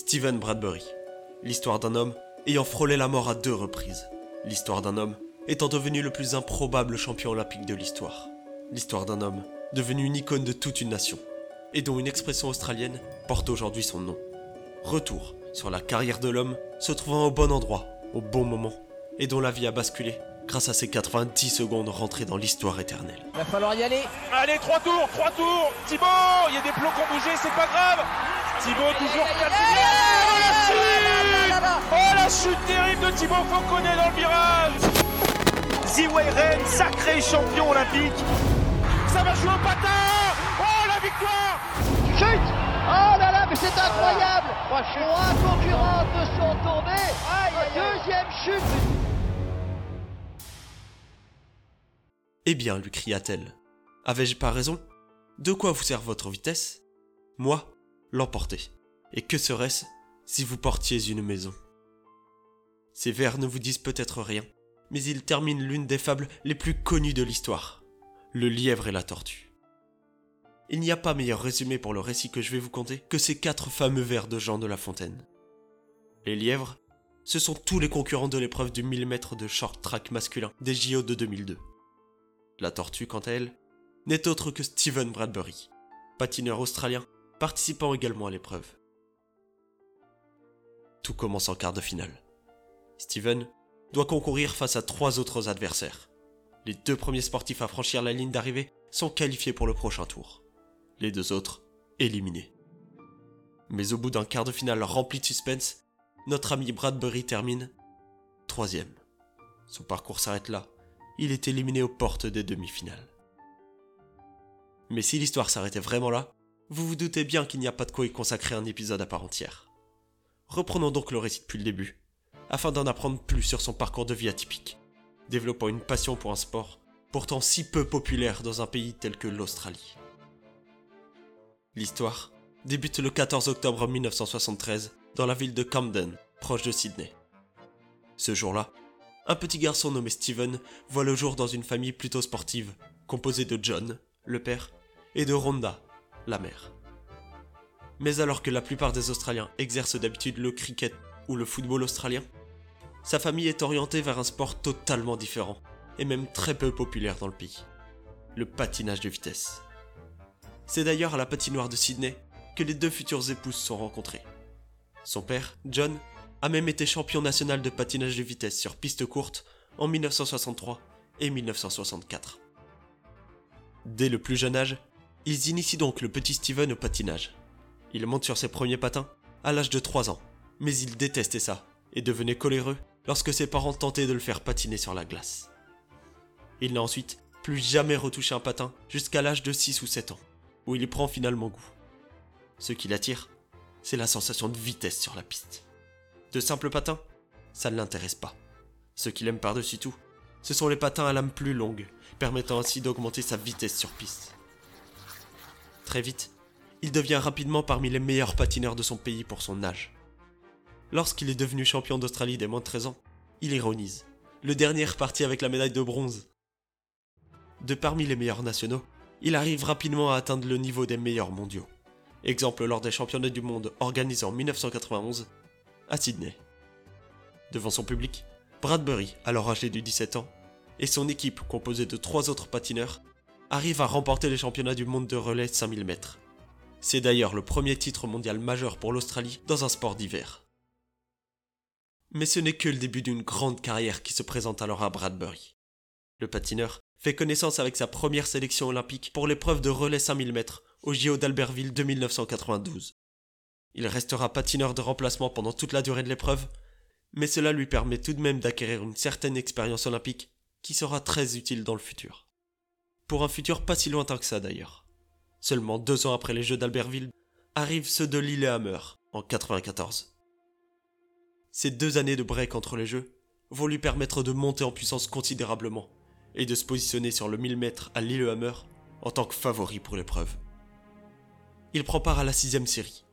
Steven Bradbury. L'histoire d'un homme ayant frôlé la mort à deux reprises. L'histoire d'un homme étant devenu le plus improbable champion olympique de l'histoire. L'histoire d'un homme devenu une icône de toute une nation et dont une expression australienne porte aujourd'hui son nom. Retour sur la carrière de l'homme se trouvant au bon endroit, au bon moment, et dont la vie a basculé grâce à ces 90 secondes rentrées dans l'histoire éternelle. Va falloir y aller. Allez, trois tours, trois tours. Thibaut, il y a des plots qui ont bougé, c'est pas grave. Thibaut toujours. Oh la chute Oh la chute terrible de Thibaut Fauconnet dans le virage. Ziwei Ren, sacré champion olympique. Ça va jouer au patin. Oh la victoire Chute Oh là là, mais c'est incroyable Trois concurrentes sont tombées. Deuxième chute. Eh bien, lui cria-t-elle, avais-je pas raison? De quoi vous sert votre vitesse? Moi, l'emporter. Et que serait-ce si vous portiez une maison? Ces vers ne vous disent peut-être rien, mais ils terminent l'une des fables les plus connues de l'histoire, le lièvre et la tortue. Il n'y a pas meilleur résumé pour le récit que je vais vous conter que ces quatre fameux vers de Jean de La Fontaine. Les lièvres, ce sont tous les concurrents de l'épreuve du 1000 mètres de short track masculin des JO de 2002. La tortue, quant à elle, n'est autre que Steven Bradbury, patineur australien, participant également à l'épreuve. Tout commence en quart de finale. Steven doit concourir face à trois autres adversaires. Les deux premiers sportifs à franchir la ligne d'arrivée sont qualifiés pour le prochain tour. Les deux autres, éliminés. Mais au bout d'un quart de finale rempli de suspense, notre ami Bradbury termine troisième. Son parcours s'arrête là, il est éliminé aux portes des demi-finales. Mais si l'histoire s'arrêtait vraiment là, vous vous doutez bien qu'il n'y a pas de quoi y consacrer un épisode à part entière. Reprenons donc le récit depuis le début, afin d'en apprendre plus sur son parcours de vie atypique, développant une passion pour un sport pourtant si peu populaire dans un pays tel que l'Australie. L'histoire débute le 14 octobre 1973 dans la ville de Camden, proche de Sydney. Ce jour-là, un petit garçon nommé Steven voit le jour dans une famille plutôt sportive, composée de John, le père, et de Rhonda, la mère. Mais alors que la plupart des Australiens exercent d'habitude le cricket ou le football australien, sa famille est orientée vers un sport totalement différent, et même très peu populaire dans le pays, le patinage de vitesse. C'est d'ailleurs à la patinoire de Sydney que les deux futures épouses sont rencontrées. Son père, John, a même été champion national de patinage de vitesse sur piste courte en 1963 et 1964. Dès le plus jeune âge, ils initient donc le petit Steven au patinage. Il monte sur ses premiers patins à l'âge de 3 ans, mais il détestait ça et devenait coléreux lorsque ses parents tentaient de le faire patiner sur la glace. Il n'a ensuite plus jamais retouché un patin jusqu'à l'âge de 6 ou 7 ans, où il y prend finalement goût. Ce qui l'attire, c'est la sensation de vitesse sur la piste. De simples patins Ça ne l'intéresse pas. Ce qu'il aime par-dessus tout, ce sont les patins à lame plus longue, permettant ainsi d'augmenter sa vitesse sur piste. Très vite, il devient rapidement parmi les meilleurs patineurs de son pays pour son âge. Lorsqu'il est devenu champion d'Australie des moins de 13 ans, il ironise. Le dernier est reparti avec la médaille de bronze. De parmi les meilleurs nationaux, il arrive rapidement à atteindre le niveau des meilleurs mondiaux. Exemple lors des championnats du monde organisés en 1991 à Sydney. Devant son public, Bradbury, alors âgé de 17 ans, et son équipe composée de trois autres patineurs arrivent à remporter les championnats du monde de relais 5000 mètres. C'est d'ailleurs le premier titre mondial majeur pour l'Australie dans un sport d'hiver. Mais ce n'est que le début d'une grande carrière qui se présente alors à Bradbury. Le patineur fait connaissance avec sa première sélection olympique pour l'épreuve de relais 5000 mètres au JO d'Albertville de 1992. Il restera patineur de remplacement pendant toute la durée de l'épreuve, mais cela lui permet tout de même d'acquérir une certaine expérience olympique qui sera très utile dans le futur. Pour un futur pas si lointain que ça d'ailleurs. Seulement deux ans après les Jeux d'Albertville, arrivent ceux de Lillehammer en 94. Ces deux années de break entre les Jeux vont lui permettre de monter en puissance considérablement et de se positionner sur le 1000 mètres à Lillehammer en tant que favori pour l'épreuve. Il prend part à la sixième série,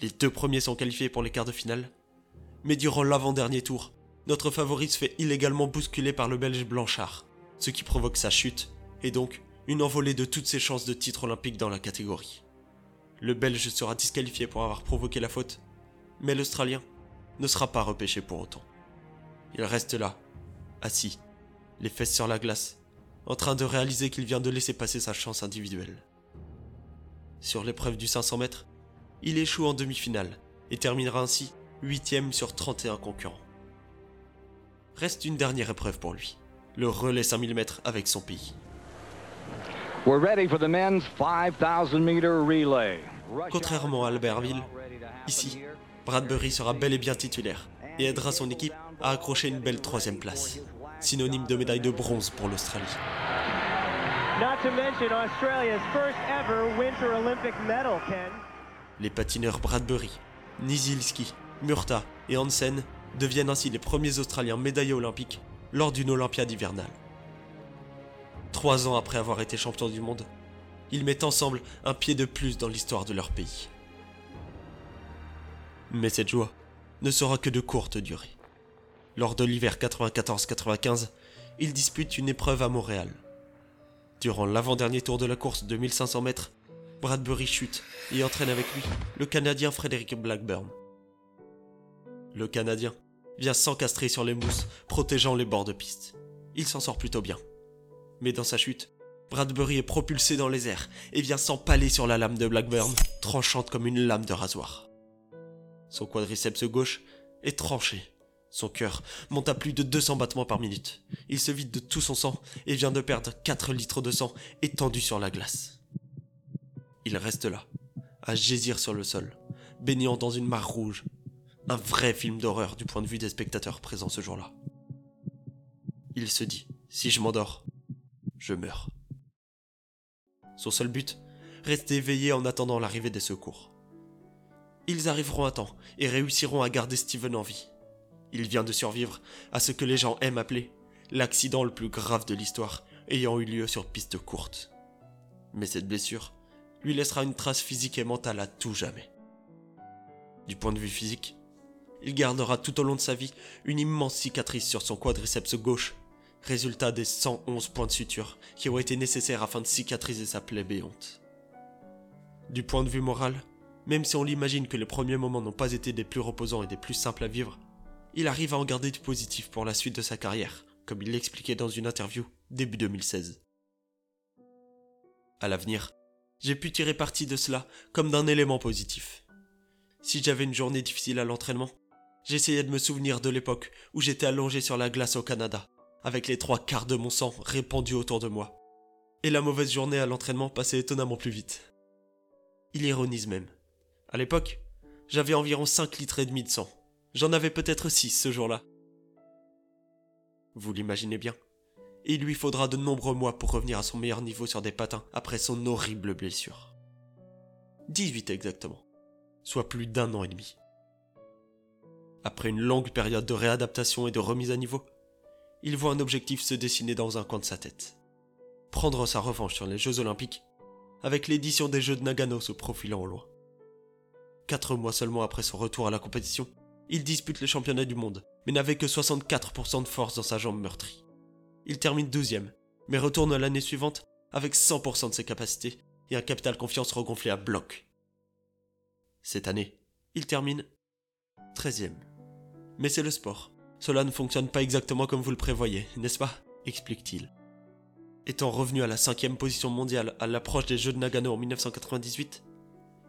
les deux premiers sont qualifiés pour les quarts de finale. Mais durant l'avant-dernier tour, notre favori se fait illégalement bousculer par le Belge Blanchard, ce qui provoque sa chute, et donc une envolée de toutes ses chances de titre olympique dans la catégorie. Le Belge sera disqualifié pour avoir provoqué la faute, Mais l'Australien ne sera pas repêché pour autant. Il reste là, assis, les fesses sur la glace, en train de réaliser qu'il vient de laisser passer sa chance individuelle. Sur l'épreuve du 500 mètres, il échoue en demi-finale et terminera ainsi 8 sur 31 concurrents. Reste une dernière épreuve pour lui, le relais 5000 mètres avec son pays. Contrairement à Albertville, ici, Bradbury sera bel et bien titulaire et aidera son équipe à accrocher une belle troisième place, synonyme de médaille de bronze pour l'Australie. Les patineurs Bradbury, Nizielski, Murta et Hansen deviennent ainsi les premiers Australiens médaillés olympiques lors d'une Olympiade hivernale. Trois ans après avoir été champion du monde, ils mettent ensemble un pied de plus dans l'histoire de leur pays. Mais cette joie ne sera que de courte durée. Lors de l'hiver 94-95, ils disputent une épreuve à Montréal. Durant l'avant-dernier tour de la course de 1500 mètres, Bradbury chute et entraîne avec lui le Canadien Frederick Blackburn. Le Canadien vient s'encastrer sur les mousses, protégeant les bords de piste. Il s'en sort plutôt bien. Mais dans sa chute, Bradbury est propulsé dans les airs et vient s'empaler sur la lame de Blackburn, tranchante comme une lame de rasoir. Son quadriceps gauche est tranché. Son cœur monte à plus de 200 battements par minute. Il se vide de tout son sang et vient de perdre 4 litres de sang étendu sur la glace. Il reste là, à gésir sur le sol, baignant dans une mare rouge. Un vrai film d'horreur du point de vue des spectateurs présents ce jour-là. Il se dit, si je m'endors, je meurs. Son seul but, rester éveillé en attendant l'arrivée des secours. Ils arriveront à temps et réussiront à garder Steven en vie. Il vient de survivre à ce que les gens aiment appeler l'accident le plus grave de l'histoire ayant eu lieu sur piste courte. Mais cette blessure lui laissera une trace physique et mentale à tout jamais. Du point de vue physique, il gardera tout au long de sa vie une immense cicatrice sur son quadriceps gauche résultat des 111 points de suture qui ont été nécessaires afin de cicatriser sa plaie béante. Du point de vue moral, même si on l'imagine que les premiers moments n'ont pas été des plus reposants et des plus simples à vivre, il arrive à en garder du positif pour la suite de sa carrière, comme il l'expliquait dans une interview début 2016. À l'avenir, j'ai pu tirer parti de cela comme d'un élément positif. Si j'avais une journée difficile à l'entraînement, j'essayais de me souvenir de l'époque où j'étais allongé sur la glace au Canada, avec les trois quarts de mon sang répandus autour de moi. Et la mauvaise journée à l'entraînement passait étonnamment plus vite. Il ironise même. À l'époque, j'avais environ 5 litres et demi de sang. J'en avais peut-être 6 ce jour-là. Vous l'imaginez bien. Il lui faudra de nombreux mois pour revenir à son meilleur niveau sur des patins après son horrible blessure. 18 exactement. Soit plus d'un an et demi. Après une longue période de réadaptation et de remise à niveau, il voit un objectif se dessiner dans un coin de sa tête. Prendre sa revanche sur les Jeux Olympiques, avec l'édition des Jeux de Nagano se profilant au loin. Quatre mois seulement après son retour à la compétition, il dispute les championnats du monde, mais n'avait que 64% de force dans sa jambe meurtrie. Il termine deuxième, mais retourne l'année suivante avec 100% de ses capacités et un capital confiance regonflé à bloc. Cette année, il termine 13e. Mais c'est le sport. Cela ne fonctionne pas exactement comme vous le prévoyez, n'est-ce pas? explique-t-il. Étant revenu à la cinquième position mondiale à l'approche des Jeux de Nagano en 1998,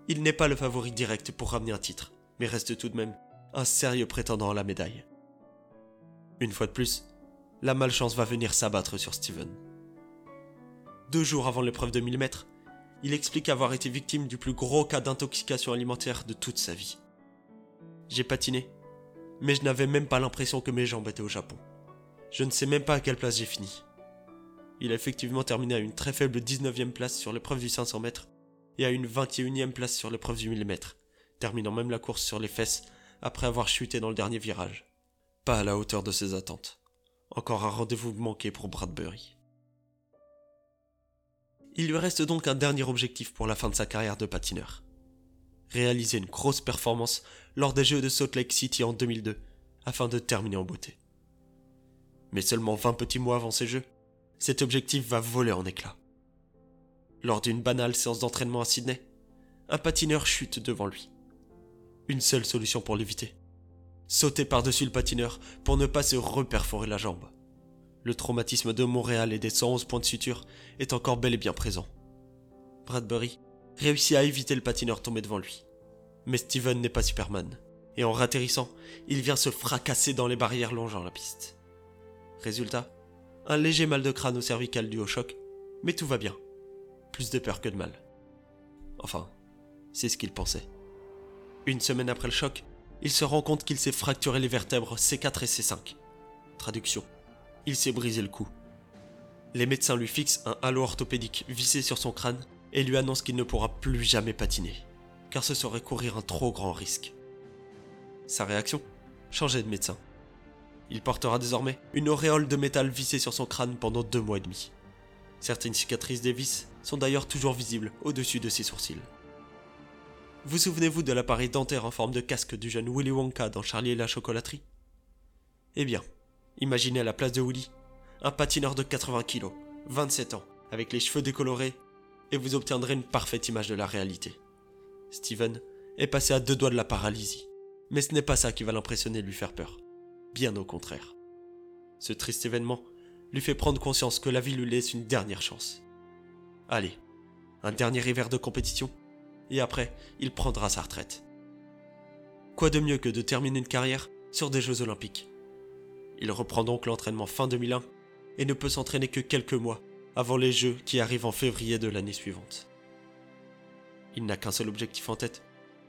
il n'est pas le favori direct pour ramener un titre, mais reste tout de même un sérieux prétendant à la médaille. Une fois de plus, la malchance va venir s'abattre sur Steven. Deux jours avant l'épreuve de 1000 mètres, il explique avoir été victime du plus gros cas d'intoxication alimentaire de toute sa vie. J'ai patiné mais je n'avais même pas l'impression que mes jambes étaient au Japon. Je ne sais même pas à quelle place j'ai fini. Il a effectivement terminé à une très faible 19e place sur l'épreuve du 500 mètres et à une 21e place sur l'épreuve du 1000 mètres, terminant même la course sur les fesses après avoir chuté dans le dernier virage. Pas à la hauteur de ses attentes. Encore un rendez-vous manqué pour Bradbury. Il lui reste donc un dernier objectif pour la fin de sa carrière de patineur réaliser une grosse performance lors des Jeux de Salt Lake City en 2002, afin de terminer en beauté. Mais seulement 20 petits mois avant ces Jeux, cet objectif va voler en éclats. Lors d'une banale séance d'entraînement à Sydney, un patineur chute devant lui. Une seule solution pour l'éviter. Sauter par-dessus le patineur pour ne pas se reperforer la jambe. Le traumatisme de Montréal et des 111 points de suture est encore bel et bien présent. Bradbury réussit à éviter le patineur tombé devant lui. Mais Steven n'est pas Superman, et en ratterrissant, il vient se fracasser dans les barrières longeant la piste. Résultat, un léger mal de crâne au cervical dû au choc, mais tout va bien. Plus de peur que de mal. Enfin, c'est ce qu'il pensait. Une semaine après le choc, il se rend compte qu'il s'est fracturé les vertèbres C4 et C5. Traduction. Il s'est brisé le cou. Les médecins lui fixent un halo orthopédique vissé sur son crâne et lui annoncent qu'il ne pourra plus jamais patiner, car ce serait courir un trop grand risque. Sa réaction? Changer de médecin. Il portera désormais une auréole de métal vissée sur son crâne pendant deux mois et demi. Certaines cicatrices des vis sont d'ailleurs toujours visibles au-dessus de ses sourcils. Vous souvenez-vous de l'appareil dentaire en forme de casque du jeune Willy Wonka dans Charlie et la chocolaterie? Eh bien, imaginez à la place de Willy, un patineur de 80 kg, 27 ans, avec les cheveux décolorés, vous obtiendrez une parfaite image de la réalité. Steven est passé à deux doigts de la paralysie, mais ce n'est pas ça qui va l'impressionner et lui faire peur. Bien au contraire. Ce triste événement lui fait prendre conscience que la vie lui laisse une dernière chance. Allez, un dernier hiver de compétition, et après, il prendra sa retraite. Quoi de mieux que de terminer une carrière sur des Jeux olympiques? Il reprend donc l'entraînement fin 2001 et ne peut s'entraîner que quelques mois avant les Jeux qui arrivent en février de l'année suivante. Il n'a qu'un seul objectif en tête,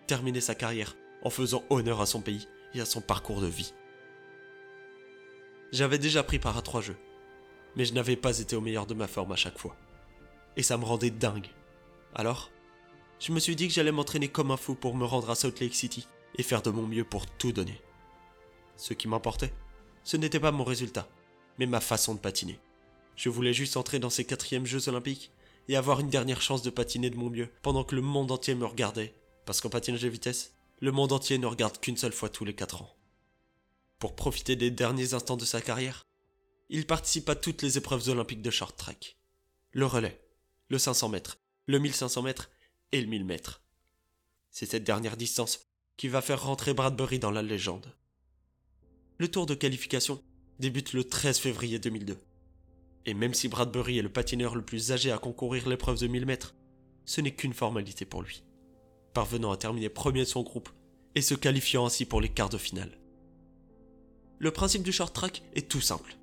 terminer sa carrière en faisant honneur à son pays et à son parcours de vie. J'avais déjà pris part à trois jeux, mais je n'avais pas été au meilleur de ma forme à chaque fois. Et ça me rendait dingue. Alors, je me suis dit que j'allais m'entraîner comme un fou pour me rendre à Salt Lake City et faire de mon mieux pour tout donner. Ce qui m'importait, ce n'était pas mon résultat, mais ma façon de patiner. Je voulais juste entrer dans ces quatrièmes Jeux olympiques et avoir une dernière chance de patiner de mon mieux pendant que le monde entier me regardait, parce qu'en patinage de vitesse, le monde entier ne regarde qu'une seule fois tous les quatre ans. Pour profiter des derniers instants de sa carrière, il participe à toutes les épreuves olympiques de short track. Le relais, le 500 mètres, le 1500 mètres et le 1000 mètres. C'est cette dernière distance qui va faire rentrer Bradbury dans la légende. Le tour de qualification débute le 13 février 2002. Et même si Bradbury est le patineur le plus âgé à concourir l'épreuve de 1000 mètres, ce n'est qu'une formalité pour lui, parvenant à terminer premier de son groupe et se qualifiant ainsi pour les quarts de finale. Le principe du short track est tout simple.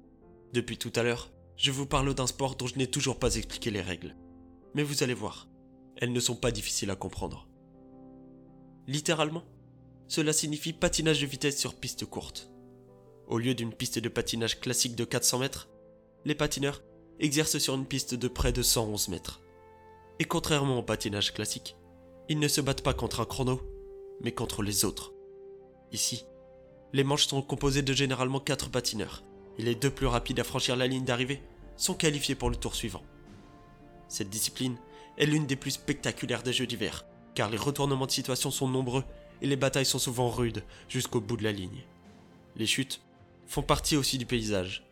Depuis tout à l'heure, je vous parle d'un sport dont je n'ai toujours pas expliqué les règles. Mais vous allez voir, elles ne sont pas difficiles à comprendre. Littéralement, cela signifie patinage de vitesse sur piste courte. Au lieu d'une piste de patinage classique de 400 mètres, les patineurs exercent sur une piste de près de 111 mètres. Et contrairement au patinage classique, ils ne se battent pas contre un chrono, mais contre les autres. Ici, les manches sont composées de généralement 4 patineurs, et les deux plus rapides à franchir la ligne d'arrivée sont qualifiés pour le tour suivant. Cette discipline est l'une des plus spectaculaires des Jeux d'hiver, car les retournements de situation sont nombreux et les batailles sont souvent rudes jusqu'au bout de la ligne. Les chutes font partie aussi du paysage.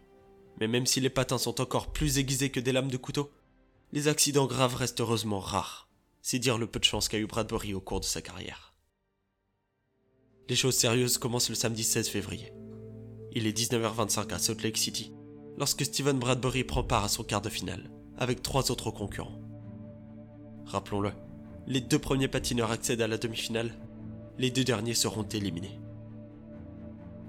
Mais même si les patins sont encore plus aiguisés que des lames de couteau, les accidents graves restent heureusement rares. C'est dire le peu de chance qu'a eu Bradbury au cours de sa carrière. Les choses sérieuses commencent le samedi 16 février. Il est 19h25 à Salt Lake City, lorsque Steven Bradbury prend part à son quart de finale, avec trois autres concurrents. Rappelons-le, les deux premiers patineurs accèdent à la demi-finale, les deux derniers seront éliminés.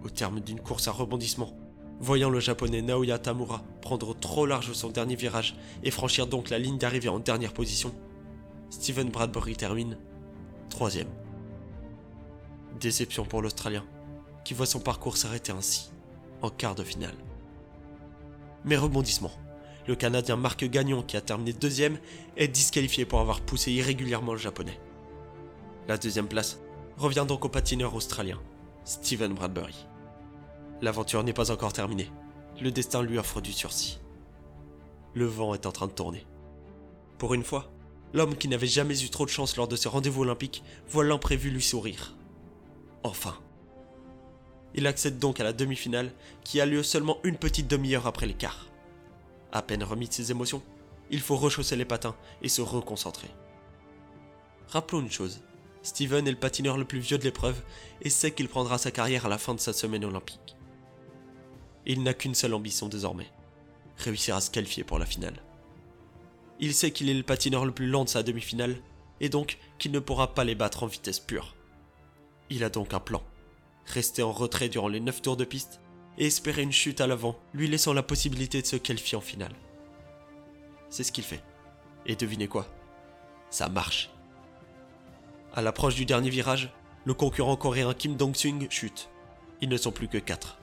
Au terme d'une course à rebondissement, voyant le japonais Naoya Tamura prendre trop large son dernier virage et franchir donc la ligne d'arrivée en dernière position, Steven Bradbury termine troisième. Déception pour l'Australien, qui voit son parcours s'arrêter ainsi, en quart de finale. Mais rebondissement. Le Canadien Marc Gagnon, qui a terminé deuxième, est disqualifié pour avoir poussé irrégulièrement le Japonais. La deuxième place revient donc au patineur australien, Steven Bradbury. L'aventure n'est pas encore terminée. Le destin lui offre du sursis. Le vent est en train de tourner. Pour une fois, l'homme qui n'avait jamais eu trop de chance lors de ses rendez-vous olympiques voit l'imprévu lui sourire. Enfin. Il accède donc à la demi-finale qui a lieu seulement une petite demi-heure après l'écart. À peine remis de ses émotions, il faut rechausser les patins et se reconcentrer. Rappelons une chose, Steven est le patineur le plus vieux de l'épreuve et sait qu'il prendra sa carrière à la fin de sa semaine olympique. Il n'a qu'une seule ambition désormais, réussir à se qualifier pour la finale. Il sait qu'il est le patineur le plus lent de sa demi-finale et donc qu'il ne pourra pas les battre en vitesse pure. Il a donc un plan. Rester en retrait durant les 9 tours de piste et espérer une chute à l'avant, lui laissant la possibilité de se qualifier en finale. C'est ce qu'il fait. Et devinez quoi? Ça marche. À l'approche du dernier virage, le concurrent coréen Kim Dong-sung chute. Ils ne sont plus que 4.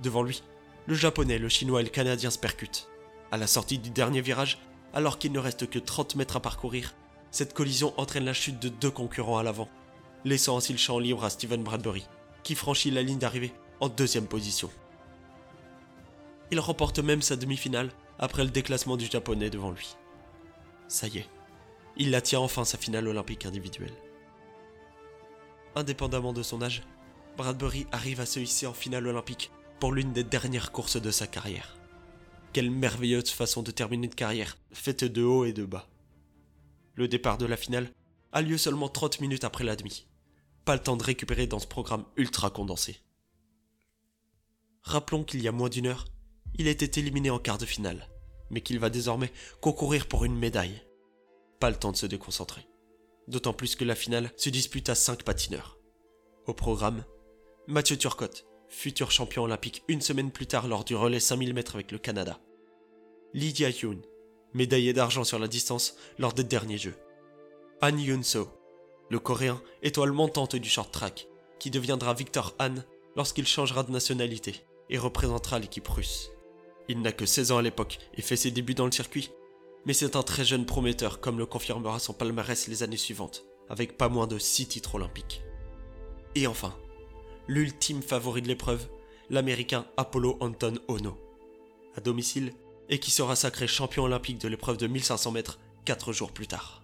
Devant lui, le japonais, le chinois et le canadien se percutent. À la sortie du dernier virage, alors qu'il ne reste que 30 mètres à parcourir, cette collision entraîne la chute de deux concurrents à l'avant, laissant ainsi le champ libre à Steven Bradbury, qui franchit la ligne d'arrivée en deuxième position. Il remporte même sa demi-finale après le déclassement du japonais devant lui. Ça y est, il tient enfin sa finale olympique individuelle. Indépendamment de son âge, Bradbury arrive à se hisser en finale olympique pour l'une des dernières courses de sa carrière. Quelle merveilleuse façon de terminer une carrière, faite de haut et de bas. Le départ de la finale a lieu seulement 30 minutes après la demi. Pas le temps de récupérer dans ce programme ultra condensé. Rappelons qu'il y a moins d'une heure, il était éliminé en quart de finale, mais qu'il va désormais concourir pour une médaille. Pas le temps de se déconcentrer. D'autant plus que la finale se dispute à 5 patineurs. Au programme, Mathieu Turcotte, futur champion olympique une semaine plus tard lors du relais 5000 mètres avec le Canada. Lydia Yoon, médaillé d'argent sur la distance lors des derniers Jeux. Han Yun-so, le coréen étoile montante du short track, qui deviendra Victor Han lorsqu'il changera de nationalité et représentera l'équipe russe. Il n'a que 16 ans à l'époque et fait ses débuts dans le circuit, mais c'est un très jeune prometteur comme le confirmera son palmarès les années suivantes, avec pas moins de 6 titres olympiques. Et enfin, l'ultime favori de l'épreuve, l'américain Apollo Anton Ono, à domicile, et qui sera sacré champion olympique de l'épreuve de 1500 mètres 4 jours plus tard.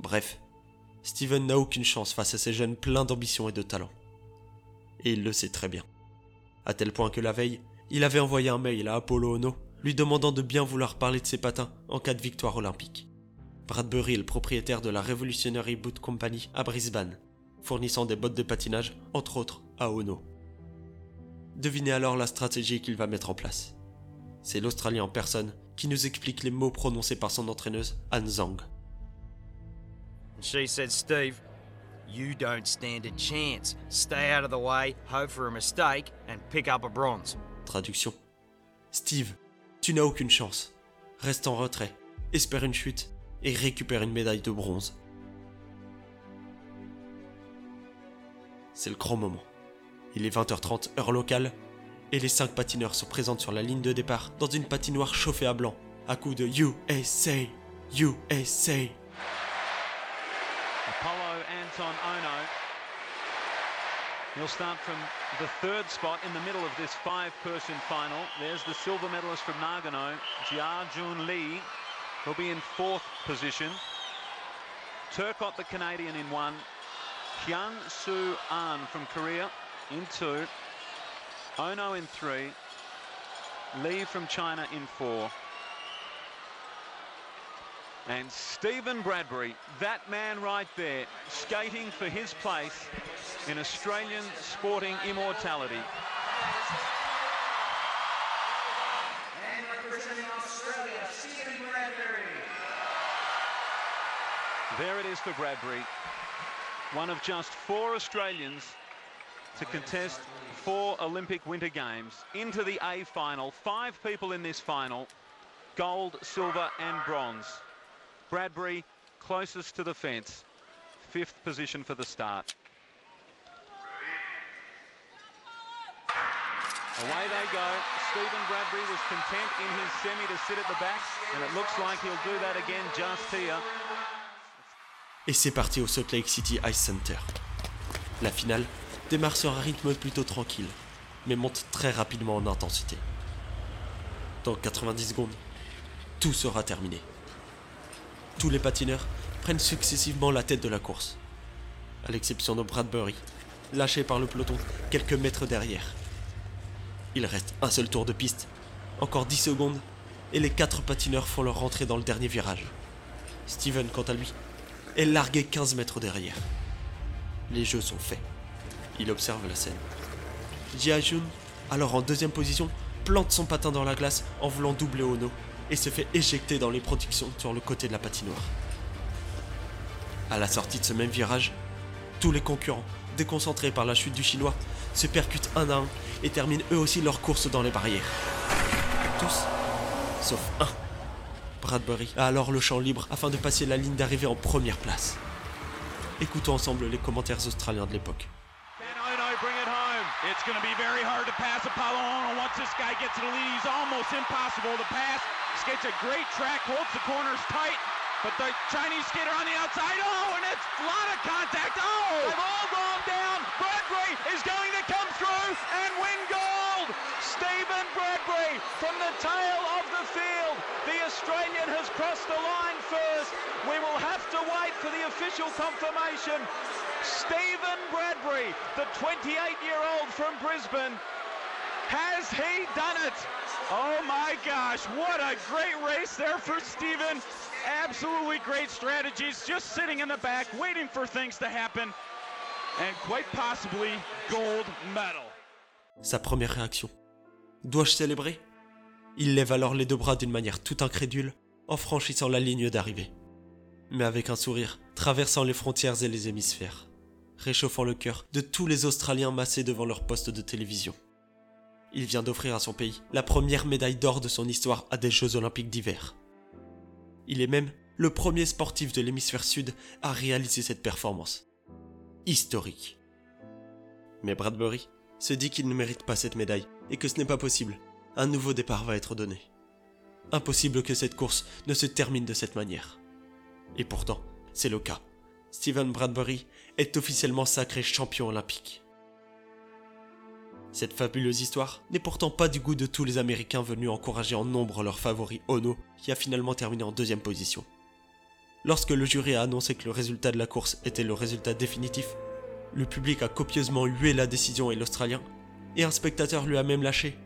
Bref, Steven n'a aucune chance face à ces jeunes pleins d'ambition et de talent. Et il le sait très bien. À tel point que la veille, il avait envoyé un mail à Apollo Ono lui demandant de bien vouloir parler de ses patins en cas de victoire olympique. Bradbury le propriétaire de la Revolutionary Boot Company à Brisbane, fournissant des bottes de patinage, entre autres, à Ono. Devinez alors la stratégie qu'il va mettre en place. C'est l'Australien en personne qui nous explique les mots prononcés par son entraîneuse, Anne Zhang. She said, Steve, you don't stand a chance. Stay out of the way, hope for a mistake, and pick up a bronze. Traduction. Steve, tu n'as aucune chance. Reste en retrait, espère une chute et récupère une médaille de bronze. C'est le grand moment. Il est 20h30 heure locale et les 5 patineurs se présentent sur la ligne de départ dans une patinoire chauffée à blanc à coups de USA, USA. Apollo Anton Ono. He'll start from the third spot in the middle of this five-person final. There's the silver medalist from Nagano, Jia Jun Lee. He'll be in fourth position. Turcott, the Canadian, in one. Hyun Soo An from Korea in two. Ono in three. Lee from China in four. And Stephen Bradbury, that man right there, skating for his place in Australian sporting immortality. And representing Australia, Stephen Bradbury. There it is for Bradbury, one of just four Australians to contest four Olympic Winter Games into the A final. Five people in this final gold, silver, and bronze. Bradbury closest to the fence, fifth position for the start. Away they go. Stephen Bradbury was content in his semi to sit at the back, and it looks like he'll do that again just here. Et c'est parti au Salt Lake City Ice Center. La finale démarre sur un rythme plutôt tranquille, mais monte très rapidement en intensité. Dans 90 secondes, tout sera terminé. Tous les patineurs prennent successivement la tête de la course, à l'exception de Bradbury, lâché par le peloton quelques mètres derrière. Il reste un seul tour de piste, encore 10 secondes, et les quatre patineurs font leur rentrée dans le dernier virage. Steven, quant à lui, est largué 15 mètres derrière. Les jeux sont faits. Il observe la scène. Jun, alors en deuxième position, plante son patin dans la glace en voulant doubler Ono et se fait éjecter dans les protections sur le côté de la patinoire. À la sortie de ce même virage, tous les concurrents, déconcentrés par la chute du chinois, se percutent un à un et terminent eux aussi leur course dans les barrières. Tous, sauf un. Bradbury a alors le champ libre afin de passer la ligne d'arrivée en première place. Écoutons ensemble les commentaires australiens de l'époque. Can Ono bring it home? It's going to be very hard to pass Apollo Ono once this guy gets to the lead. He's almost impossible to pass. Skates a great track, holds the corners tight, but the Chinese skater on the outside. Oh, and it's a lot of contact. Oh, they've all gone down. Bradbury is going to come through and win gold. Stephen Bradbury from the tail of the field. The Australian has crossed the line first. We will have to wait for the official confirmation. Stephen Bradbury, the 28-year-old from Brisbane, has he done it? Oh my gosh, what a great race there for Stephen. Absolutely great strategies, just sitting in the back, waiting for things to happen, and quite possibly gold medal. Sa première réaction. Dois-je célébrer Il lève alors les deux bras d'une manière tout incrédule en franchissant la ligne d'arrivée. Mais avec un sourire, traversant les frontières et les hémisphères, réchauffant le cœur de tous les Australiens massés devant leur poste de télévision. Il vient d'offrir à son pays la première médaille d'or de son histoire à des Jeux olympiques d'hiver. Il est même le premier sportif de l'hémisphère sud à réaliser cette performance. Historique. Mais Bradbury se dit qu'il ne mérite pas cette médaille et que ce n'est pas possible. Un nouveau départ va être donné. Impossible que cette course ne se termine de cette manière. Et pourtant, c'est le cas. Stephen Bradbury est officiellement sacré champion olympique. Cette fabuleuse histoire n'est pourtant pas du goût de tous les Américains venus encourager en nombre leur favori Ono, qui a finalement terminé en deuxième position. Lorsque le jury a annoncé que le résultat de la course était le résultat définitif, le public a copieusement hué la décision et l'Australien, et un spectateur lui a même lâché.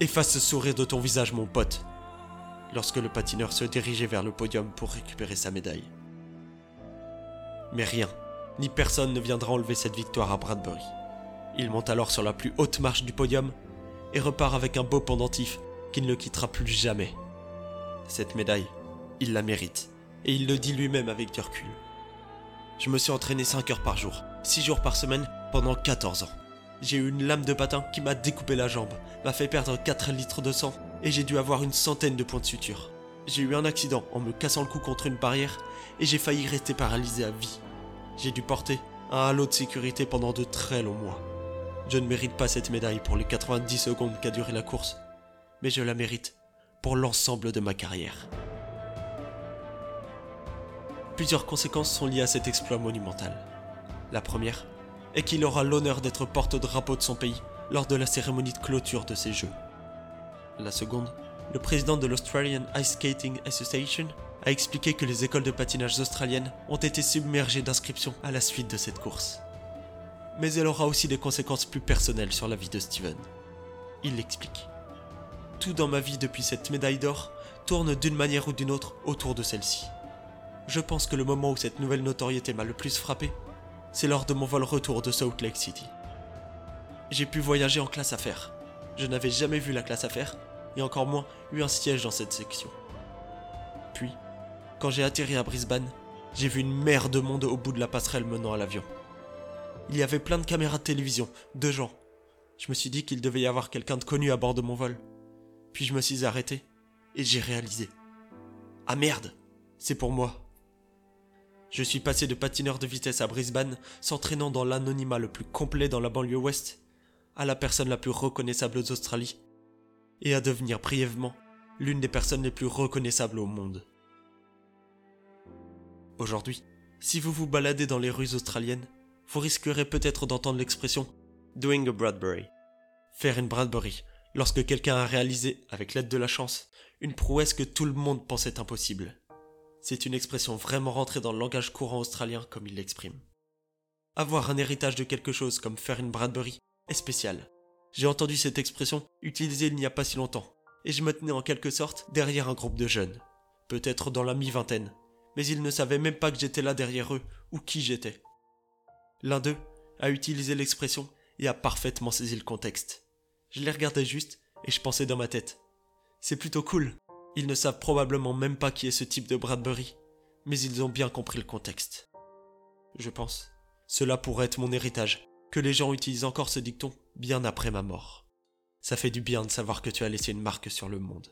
Efface ce sourire de ton visage, mon pote, lorsque le patineur se dirigeait vers le podium pour récupérer sa médaille. Mais rien, ni personne ne viendra enlever cette victoire à Bradbury. Il monte alors sur la plus haute marche du podium et repart avec un beau pendentif qui ne le quittera plus jamais. Cette médaille, il la mérite, et il le dit lui-même avec du recul. Je me suis entraîné 5 heures par jour, 6 jours par semaine, pendant 14 ans. J'ai eu une lame de patin qui m'a découpé la jambe, m'a fait perdre 4 litres de sang, et j'ai dû avoir une centaine de points de suture. J'ai eu un accident en me cassant le cou contre une barrière, et j'ai failli rester paralysé à vie. J'ai dû porter un halo de sécurité pendant de très longs mois. Je ne mérite pas cette médaille pour les 90 secondes qu'a duré la course, mais je la mérite pour l'ensemble de ma carrière. Plusieurs conséquences sont liées à cet exploit monumental. La première est qu'il aura l'honneur d'être porte-drapeau de son pays lors de la cérémonie de clôture de ces Jeux. La seconde, le président de l'Australian Ice Skating Association a expliqué que les écoles de patinage australiennes ont été submergées d'inscriptions à la suite de cette course. Mais elle aura aussi des conséquences plus personnelles sur la vie de Steven. Il l'explique. Tout dans ma vie depuis cette médaille d'or tourne d'une manière ou d'une autre autour de celle-ci. Je pense que le moment où cette nouvelle notoriété m'a le plus frappé, c'est lors de mon vol retour de Salt Lake City. J'ai pu voyager en classe affaires. Je n'avais jamais vu la classe affaires, et encore moins eu un siège dans cette section. Puis, quand j'ai atterri à Brisbane, j'ai vu une mer de monde au bout de la passerelle menant à l'avion. Il y avait plein de caméras de télévision, de gens. Je me suis dit qu'il devait y avoir quelqu'un de connu à bord de mon vol. Puis je me suis arrêté, et j'ai réalisé. Ah merde, c'est pour moi. Je suis passé de patineur de vitesse à Brisbane, s'entraînant dans l'anonymat le plus complet dans la banlieue ouest, à la personne la plus reconnaissable d'Australie, et à devenir brièvement l'une des personnes les plus reconnaissables au monde. Aujourd'hui, si vous vous baladez dans les rues australiennes, vous risquerez peut-être d'entendre l'expression doing a Bradbury. Faire une Bradbury lorsque quelqu'un a réalisé, avec l'aide de la chance, une prouesse que tout le monde pensait impossible. C'est une expression vraiment rentrée dans le langage courant australien comme il l'exprime. Avoir un héritage de quelque chose comme faire une Bradbury est spécial. J'ai entendu cette expression utilisée il n'y a pas si longtemps, et je me tenais en quelque sorte derrière un groupe de jeunes, peut-être dans la mi-vingtaine, mais ils ne savaient même pas que j'étais là derrière eux ou qui j'étais. L'un d'eux a utilisé l'expression et a parfaitement saisi le contexte. Je les regardais juste et je pensais dans ma tête. C'est plutôt cool. Ils ne savent probablement même pas qui est ce type de Bradbury, mais ils ont bien compris le contexte. Je pense. Cela pourrait être mon héritage, que les gens utilisent encore ce dicton bien après ma mort. Ça fait du bien de savoir que tu as laissé une marque sur le monde.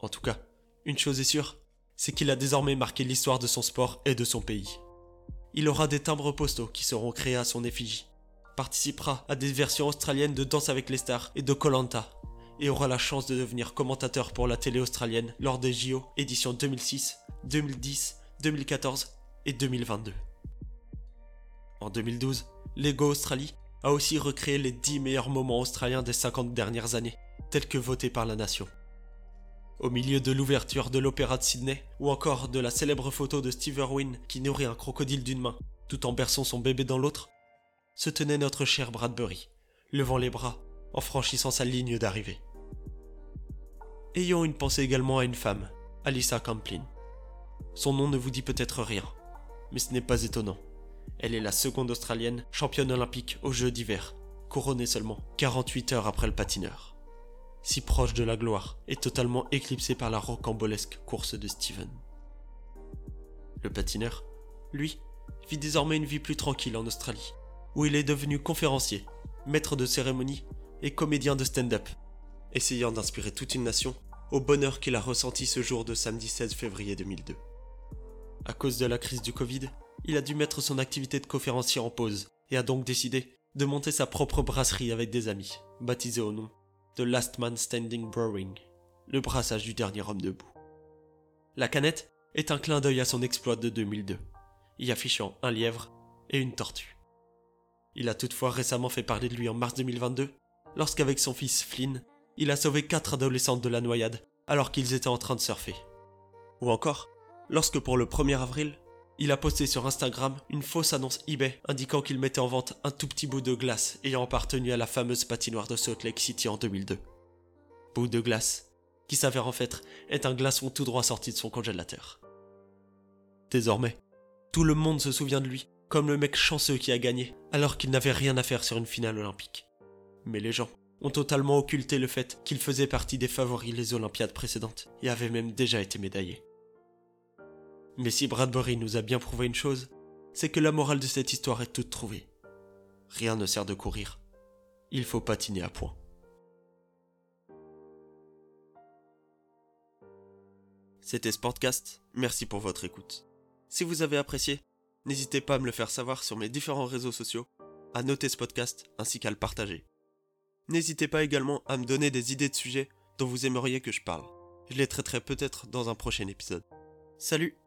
En tout cas, une chose est sûre, c'est qu'il a désormais marqué l'histoire de son sport et de son pays. Il aura des timbres postaux qui seront créés à son effigie, participera à des versions australiennes de Danse avec les stars et de Colanta, et aura la chance de devenir commentateur pour la télé australienne lors des JO éditions 2006, 2010, 2014 et 2022. En 2012, Lego Australie a aussi recréé les 10 meilleurs moments australiens des 50 dernières années, tels que votés par la nation. Au milieu de l'ouverture de l'Opéra de Sydney, ou encore de la célèbre photo de Steve Irwin qui nourrit un crocodile d'une main, tout en berçant son bébé dans l'autre, se tenait notre cher Bradbury, levant les bras, en franchissant sa ligne d'arrivée. Ayons une pensée également à une femme, Alyssa Camplin. Son nom ne vous dit peut-être rien, mais ce n'est pas étonnant. Elle est la seconde Australienne championne olympique aux Jeux d'hiver, couronnée seulement 48 heures après le patineur. Si proche de la gloire et totalement éclipsée par la rocambolesque course de Steven. Le patineur, lui, vit désormais une vie plus tranquille en Australie, où il est devenu conférencier, maître de cérémonie et comédien de stand-up, essayant d'inspirer toute une nation au bonheur qu'il a ressenti ce jour de samedi 16 février 2002. À cause de la crise du Covid, il a dû mettre son activité de conférencier en pause et a donc décidé de monter sa propre brasserie avec des amis, baptisée au nom de Last Man Standing Brewing, le brassage du dernier homme debout. La canette est un clin d'œil à son exploit de 2002, y affichant un lièvre et une tortue. Il a toutefois récemment fait parler de lui en mars 2022, lorsqu'avec son fils Flynn, il a sauvé quatre adolescentes de la noyade alors qu'ils étaient en train de surfer. Ou encore, lorsque pour le 1er avril, il a posté sur Instagram une fausse annonce eBay indiquant qu'il mettait en vente un tout petit bout de glace ayant appartenu à la fameuse patinoire de Salt Lake City en 2002. Bout de glace, qui s'avère en fait être un glaçon tout droit sorti de son congélateur. Désormais, tout le monde se souvient de lui comme le mec chanceux qui a gagné alors qu'il n'avait rien à faire sur une finale olympique. Mais les gens ont totalement occulté le fait qu'il faisait partie des favoris les Olympiades précédentes et avait même déjà été médaillé. Mais si Bradbury nous a bien prouvé une chose, c'est que la morale de cette histoire est toute trouvée. Rien ne sert de courir. Il faut patiner à point. C'était Sportcast, merci pour votre écoute. Si vous avez apprécié, n'hésitez pas à me le faire savoir sur mes différents réseaux sociaux, à noter ce podcast ainsi qu'à le partager. N'hésitez pas également à me donner des idées de sujets dont vous aimeriez que je parle. Je les traiterai peut-être dans un prochain épisode. Salut